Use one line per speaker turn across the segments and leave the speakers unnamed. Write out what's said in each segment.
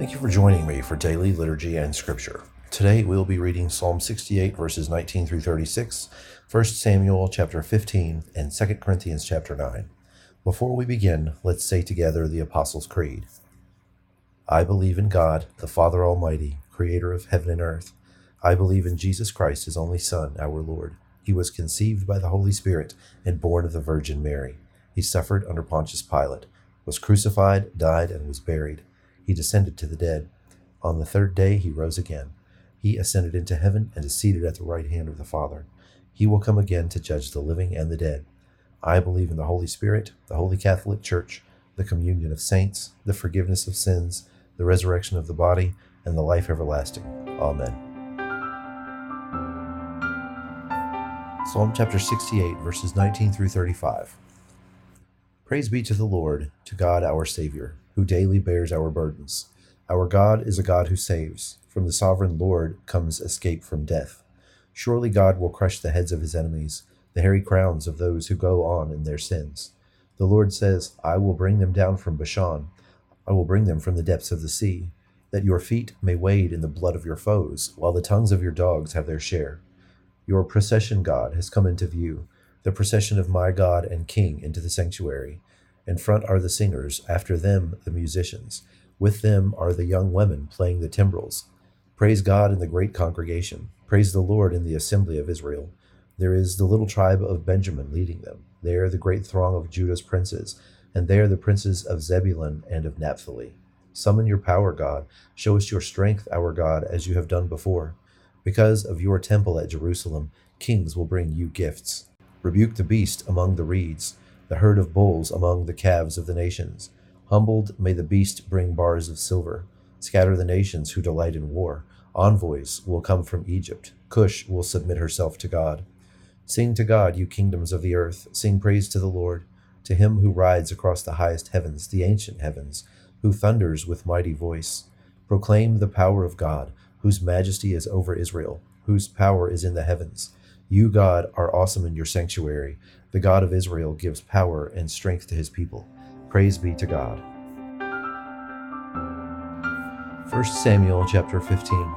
Thank you for joining me for daily liturgy and scripture. Today we'll be reading Psalm 68 verses 19 through 36, 1 Samuel chapter 15, and 2 Corinthians chapter 9. Before we begin, let's say together the Apostles' Creed. I believe in God, the Father Almighty, creator of heaven and earth. I believe in Jesus Christ, his only Son, our Lord. He was conceived by the Holy Spirit and born of the Virgin Mary. He suffered under Pontius Pilate, was crucified, died, and was buried he descended to the dead. On the third day he rose again. He ascended into heaven and is seated at the right hand of the Father. He will come again to judge the living and the dead. I believe in the Holy Spirit, the Holy Catholic Church, the communion of saints, the forgiveness of sins, the resurrection of the body, and the life everlasting. Amen. Psalm chapter 68, verses 19 through 35. Praise be to the Lord, to God our Savior who daily bears our burdens. Our God is a God who saves. From the sovereign Lord comes escape from death. Surely God will crush the heads of his enemies, the hairy crowns of those who go on in their sins. The Lord says, I will bring them down from Bashan. I will bring them from the depths of the sea, that your feet may wade in the blood of your foes, while the tongues of your dogs have their share. Your procession, God, has come into view, the procession of my God and King into the sanctuary. In front are the singers, after them the musicians. With them are the young women playing the timbrels. Praise God in the great congregation. Praise the Lord in the assembly of Israel. There is the little tribe of Benjamin leading them. There the great throng of Judah's princes, and there the princes of Zebulun and of Naphtali. Summon your power, God. Show us your strength, our God, as you have done before. Because of your temple at Jerusalem, kings will bring you gifts. Rebuke the beast among the reeds the herd of bulls among the calves of the nations. Humbled may the beast bring bars of silver. Scatter the nations who delight in war. Envoys will come from Egypt. Cush will submit herself to God. Sing to God, you kingdoms of the earth. Sing praise to the Lord, to him who rides across the highest heavens, the ancient heavens, who thunders with mighty voice. Proclaim the power of God, whose majesty is over Israel, whose power is in the heavens. You, God, are awesome in your sanctuary. The God of Israel gives power and strength to his people. Praise be to God. 1 Samuel chapter 15.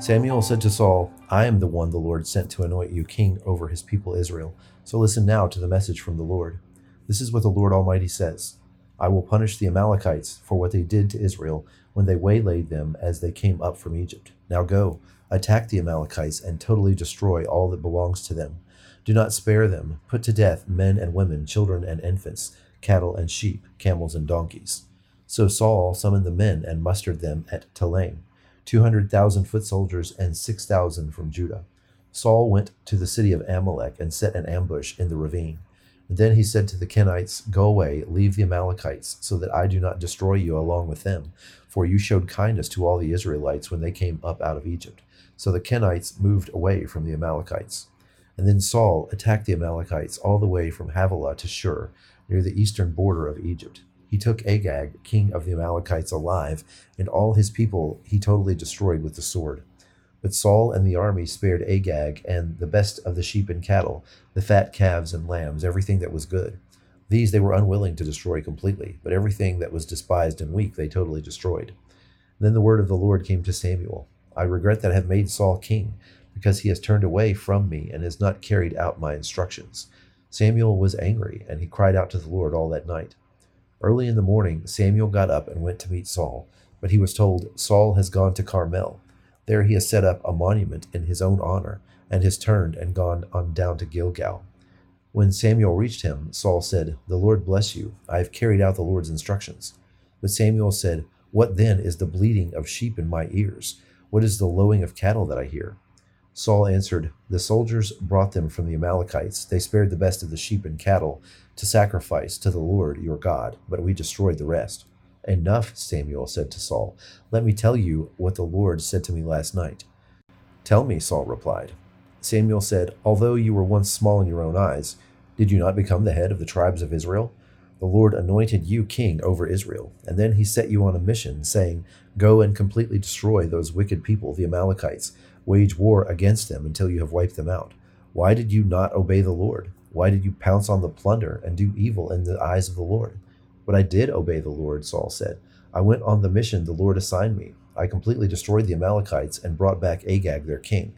Samuel said to Saul, I am the one the Lord sent to anoint you king over his people Israel. So listen now to the message from the Lord. This is what the Lord Almighty says I will punish the Amalekites for what they did to Israel when they waylaid them as they came up from Egypt. Now go, attack the Amalekites and totally destroy all that belongs to them do not spare them. Put to death men and women, children and infants, cattle and sheep, camels and donkeys. So Saul summoned the men and mustered them at Telaim, two hundred thousand foot soldiers and six thousand from Judah. Saul went to the city of Amalek and set an ambush in the ravine. Then he said to the Kenites, Go away, leave the Amalekites, so that I do not destroy you along with them. For you showed kindness to all the Israelites when they came up out of Egypt. So the Kenites moved away from the Amalekites. And then Saul attacked the Amalekites all the way from Havilah to Shur, near the eastern border of Egypt. He took Agag, king of the Amalekites, alive, and all his people he totally destroyed with the sword. But Saul and the army spared Agag and the best of the sheep and cattle, the fat calves and lambs, everything that was good. These they were unwilling to destroy completely, but everything that was despised and weak they totally destroyed. Then the word of the Lord came to Samuel I regret that I have made Saul king because he has turned away from me and has not carried out my instructions. Samuel was angry, and he cried out to the Lord all that night. Early in the morning, Samuel got up and went to meet Saul, but he was told, Saul has gone to Carmel. There he has set up a monument in his own honor, and has turned and gone on down to Gilgal. When Samuel reached him, Saul said, The Lord bless you. I have carried out the Lord's instructions. But Samuel said, What then is the bleating of sheep in my ears? What is the lowing of cattle that I hear? Saul answered, The soldiers brought them from the Amalekites. They spared the best of the sheep and cattle to sacrifice to the Lord your God, but we destroyed the rest. Enough, Samuel said to Saul. Let me tell you what the Lord said to me last night. Tell me, Saul replied. Samuel said, Although you were once small in your own eyes, did you not become the head of the tribes of Israel? The Lord anointed you king over Israel, and then he set you on a mission, saying, Go and completely destroy those wicked people, the Amalekites Wage war against them until you have wiped them out. Why did you not obey the Lord? Why did you pounce on the plunder and do evil in the eyes of the Lord? But I did obey the Lord, Saul said. I went on the mission the Lord assigned me. I completely destroyed the Amalekites and brought back Agag, their king.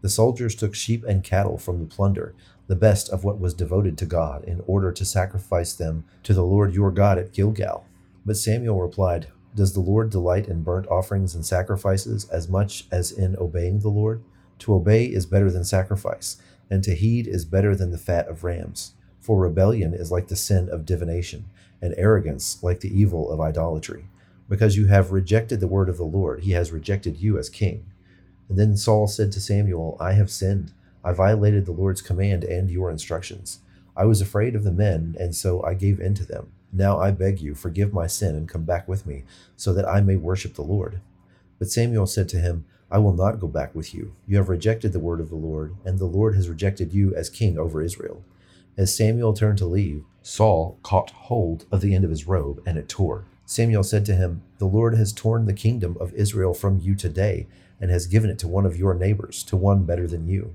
The soldiers took sheep and cattle from the plunder, the best of what was devoted to God, in order to sacrifice them to the Lord your God at Gilgal. But Samuel replied, Does the Lord delight in burnt offerings and sacrifices as much as in obeying the Lord? To obey is better than sacrifice, and to heed is better than the fat of rams. For rebellion is like the sin of divination, and arrogance like the evil of idolatry. Because you have rejected the word of the Lord, he has rejected you as king. And then Saul said to Samuel, I have sinned. I violated the Lord's command and your instructions. I was afraid of the men, and so I gave in to them. Now I beg you, forgive my sin and come back with me, so that I may worship the Lord. But Samuel said to him, I will not go back with you. You have rejected the word of the Lord, and the Lord has rejected you as king over Israel. As Samuel turned to leave, Saul caught hold of the end of his robe, and it tore. Samuel said to him, The Lord has torn the kingdom of Israel from you today and has given it to one of your neighbors, to one better than you.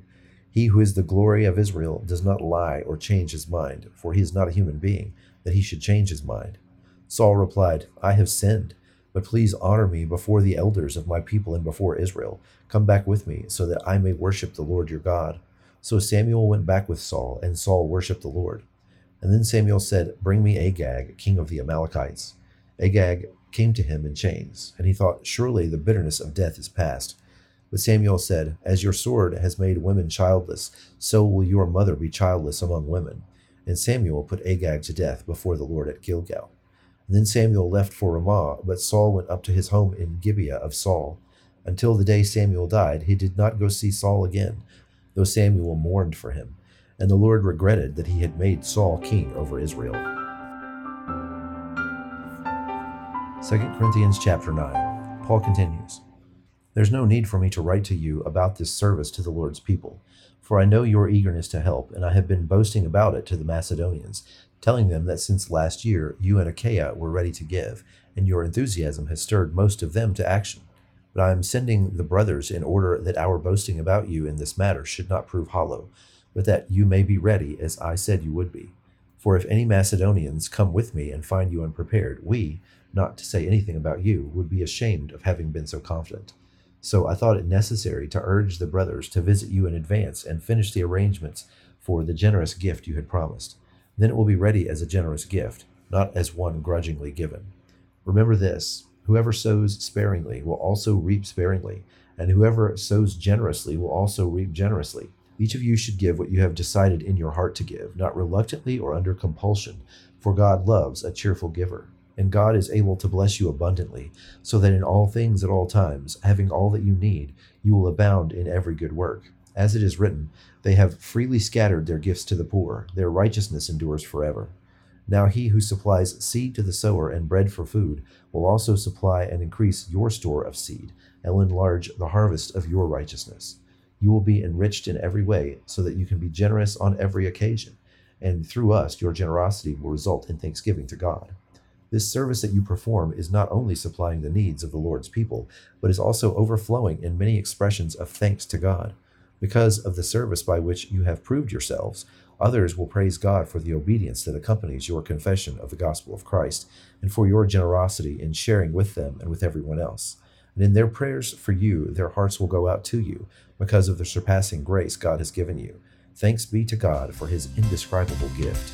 He who is the glory of Israel does not lie or change his mind, for he is not a human being, that he should change his mind. Saul replied, I have sinned, but please honor me before the elders of my people and before Israel. Come back with me, so that I may worship the Lord your God. So Samuel went back with Saul, and Saul worshipped the Lord. And then Samuel said, Bring me Agag, king of the Amalekites. Agag came to him in chains, and he thought, Surely the bitterness of death is past. But Samuel said, As your sword has made women childless, so will your mother be childless among women. And Samuel put Agag to death before the Lord at Gilgal. Then Samuel left for Ramah, but Saul went up to his home in Gibeah of Saul. Until the day Samuel died, he did not go see Saul again, though Samuel mourned for him. And the Lord regretted that he had made Saul king over Israel. 2 Corinthians chapter 9. Paul continues There's no need for me to write to you about this service to the Lord's people, for I know your eagerness to help, and I have been boasting about it to the Macedonians, telling them that since last year you and Achaia were ready to give, and your enthusiasm has stirred most of them to action. But I am sending the brothers in order that our boasting about you in this matter should not prove hollow, but that you may be ready as I said you would be. For if any Macedonians come with me and find you unprepared, we, not to say anything about you, would be ashamed of having been so confident. So I thought it necessary to urge the brothers to visit you in advance and finish the arrangements for the generous gift you had promised. Then it will be ready as a generous gift, not as one grudgingly given. Remember this whoever sows sparingly will also reap sparingly, and whoever sows generously will also reap generously. Each of you should give what you have decided in your heart to give, not reluctantly or under compulsion, for God loves a cheerful giver and God is able to bless you abundantly, so that in all things at all times, having all that you need, you will abound in every good work. As it is written, they have freely scattered their gifts to the poor, their righteousness endures forever. Now he who supplies seed to the sower and bread for food will also supply and increase your store of seed, and will enlarge the harvest of your righteousness. You will be enriched in every way, so that you can be generous on every occasion, and through us your generosity will result in thanksgiving to God. This service that you perform is not only supplying the needs of the Lord's people, but is also overflowing in many expressions of thanks to God. Because of the service by which you have proved yourselves, others will praise God for the obedience that accompanies your confession of the gospel of Christ, and for your generosity in sharing with them and with everyone else. And in their prayers for you, their hearts will go out to you because of the surpassing grace God has given you. Thanks be to God for his indescribable gift.